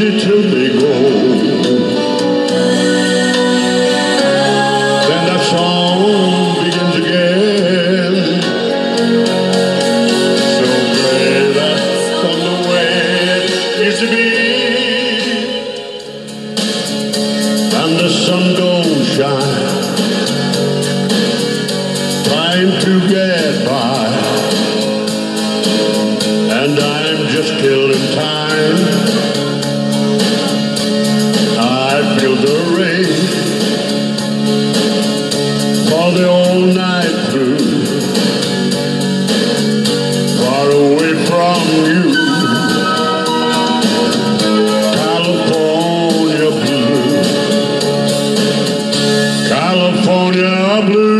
she till they go. Then that song begins again. So play that from the way it used to be. And the sun don't shine, Time to get by. And I'm just killing time. the rain for the whole night through. Far away from you. California blue. California blue.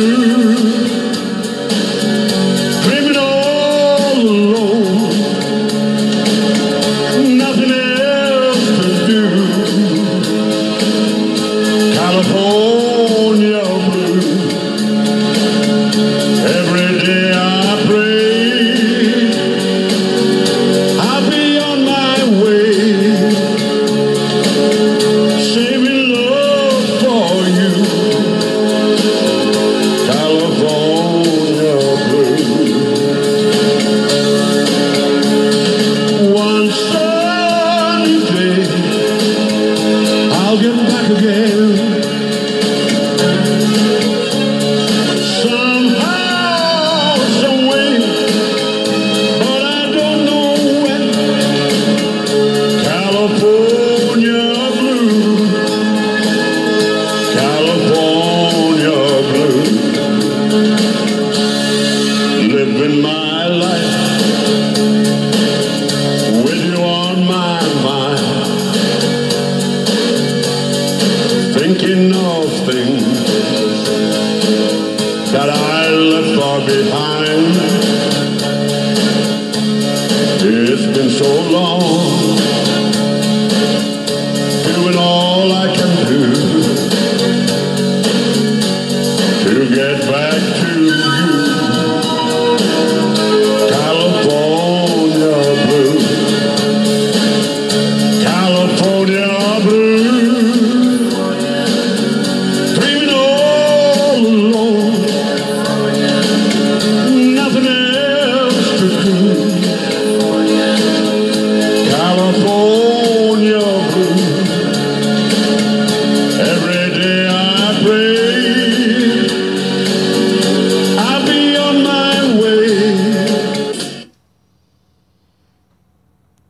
left far behind. It's been so long.